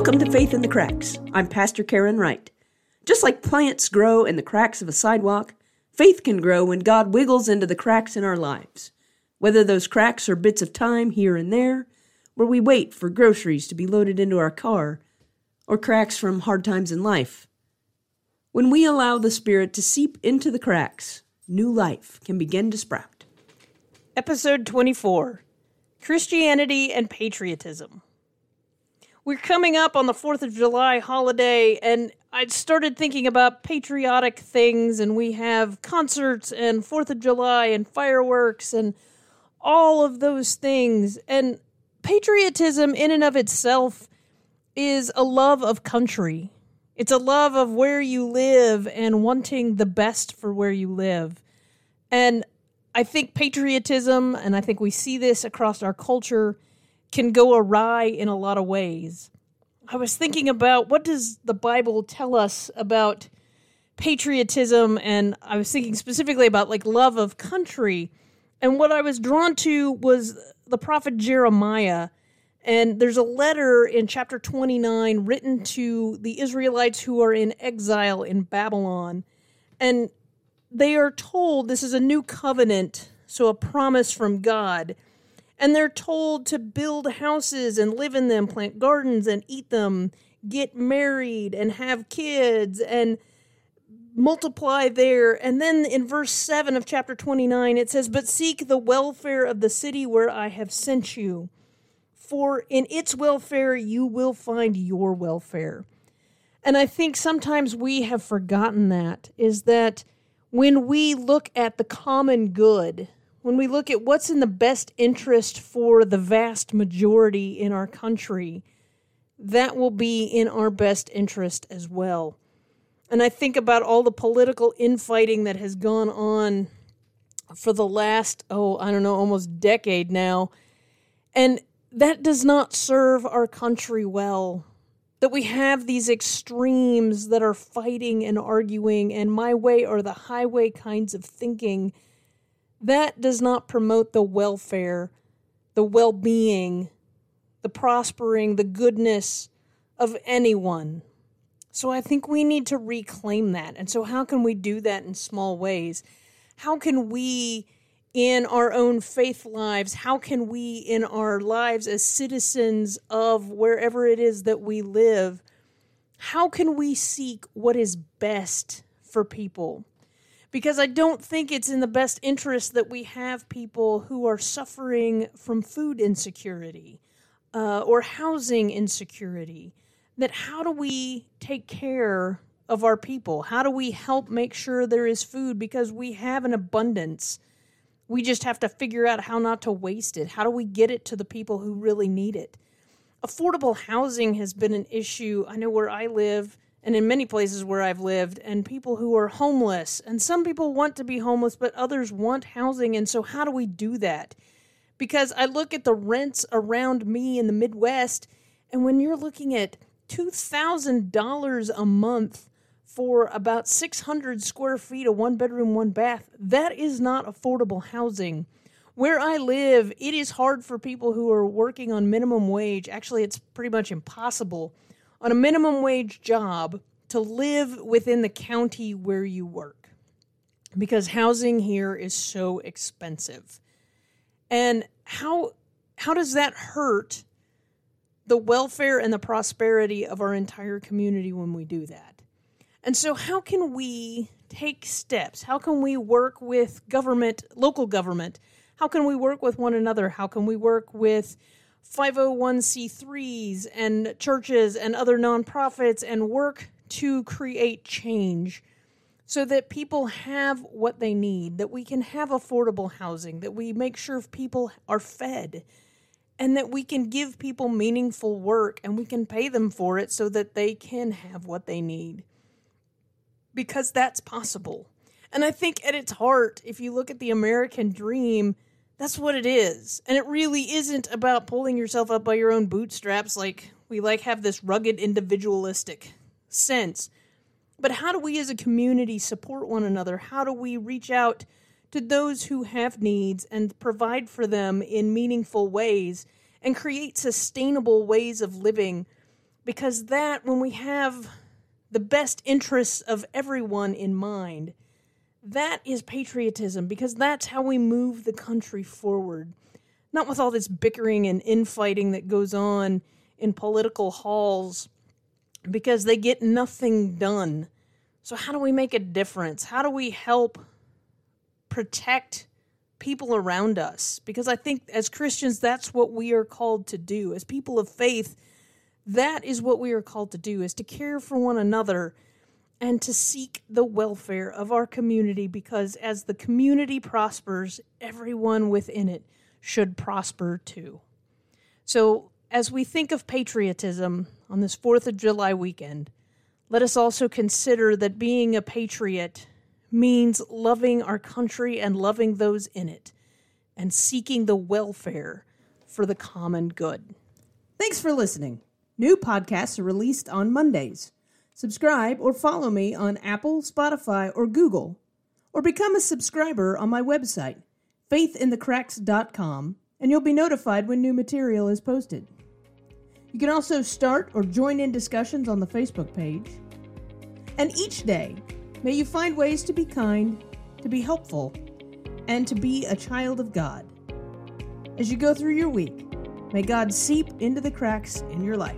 Welcome to Faith in the Cracks. I'm Pastor Karen Wright. Just like plants grow in the cracks of a sidewalk, faith can grow when God wiggles into the cracks in our lives. Whether those cracks are bits of time here and there, where we wait for groceries to be loaded into our car, or cracks from hard times in life. When we allow the Spirit to seep into the cracks, new life can begin to sprout. Episode 24 Christianity and Patriotism. We're coming up on the 4th of July holiday, and I started thinking about patriotic things, and we have concerts and 4th of July and fireworks and all of those things. And patriotism, in and of itself, is a love of country. It's a love of where you live and wanting the best for where you live. And I think patriotism, and I think we see this across our culture, can go awry in a lot of ways. I was thinking about what does the Bible tell us about patriotism and I was thinking specifically about like love of country. And what I was drawn to was the prophet Jeremiah. And there's a letter in chapter 29 written to the Israelites who are in exile in Babylon. And they are told this is a new covenant, so a promise from God and they're told to build houses and live in them, plant gardens and eat them, get married and have kids and multiply there. And then in verse 7 of chapter 29, it says, But seek the welfare of the city where I have sent you, for in its welfare you will find your welfare. And I think sometimes we have forgotten that, is that when we look at the common good, when we look at what's in the best interest for the vast majority in our country, that will be in our best interest as well. And I think about all the political infighting that has gone on for the last, oh, I don't know, almost decade now. And that does not serve our country well. That we have these extremes that are fighting and arguing, and my way or the highway kinds of thinking that does not promote the welfare, the well being, the prospering, the goodness of anyone. So I think we need to reclaim that. And so, how can we do that in small ways? How can we, in our own faith lives, how can we, in our lives as citizens of wherever it is that we live, how can we seek what is best for people? Because I don't think it's in the best interest that we have people who are suffering from food insecurity uh, or housing insecurity. That how do we take care of our people? How do we help make sure there is food because we have an abundance? We just have to figure out how not to waste it. How do we get it to the people who really need it? Affordable housing has been an issue. I know where I live and in many places where I've lived, and people who are homeless. And some people want to be homeless, but others want housing. And so, how do we do that? Because I look at the rents around me in the Midwest, and when you're looking at $2,000 a month for about 600 square feet of one bedroom, one bath, that is not affordable housing. Where I live, it is hard for people who are working on minimum wage. Actually, it's pretty much impossible on a minimum wage job to live within the county where you work because housing here is so expensive. And how how does that hurt the welfare and the prosperity of our entire community when we do that? And so how can we take steps? How can we work with government, local government? How can we work with one another? How can we work with 501c3s and churches and other nonprofits and work to create change so that people have what they need, that we can have affordable housing, that we make sure people are fed, and that we can give people meaningful work and we can pay them for it so that they can have what they need. Because that's possible. And I think at its heart, if you look at the American dream, that's what it is. And it really isn't about pulling yourself up by your own bootstraps like we like have this rugged individualistic sense. But how do we as a community support one another? How do we reach out to those who have needs and provide for them in meaningful ways and create sustainable ways of living? Because that, when we have the best interests of everyone in mind, that is patriotism because that's how we move the country forward. Not with all this bickering and infighting that goes on in political halls because they get nothing done. So, how do we make a difference? How do we help protect people around us? Because I think as Christians, that's what we are called to do. As people of faith, that is what we are called to do is to care for one another and to seek the welfare of our community because as the community prospers, everyone within it should prosper too. So, as we think of patriotism on this 4th of July weekend, let us also consider that being a patriot means loving our country and loving those in it and seeking the welfare for the common good. Thanks for listening. New podcasts are released on Mondays. Subscribe or follow me on Apple, Spotify, or Google, or become a subscriber on my website, faithinthecracks.com, and you'll be notified when new material is posted. You can also start or join in discussions on the Facebook page. And each day, may you find ways to be kind, to be helpful, and to be a child of God. As you go through your week, may God seep into the cracks in your life.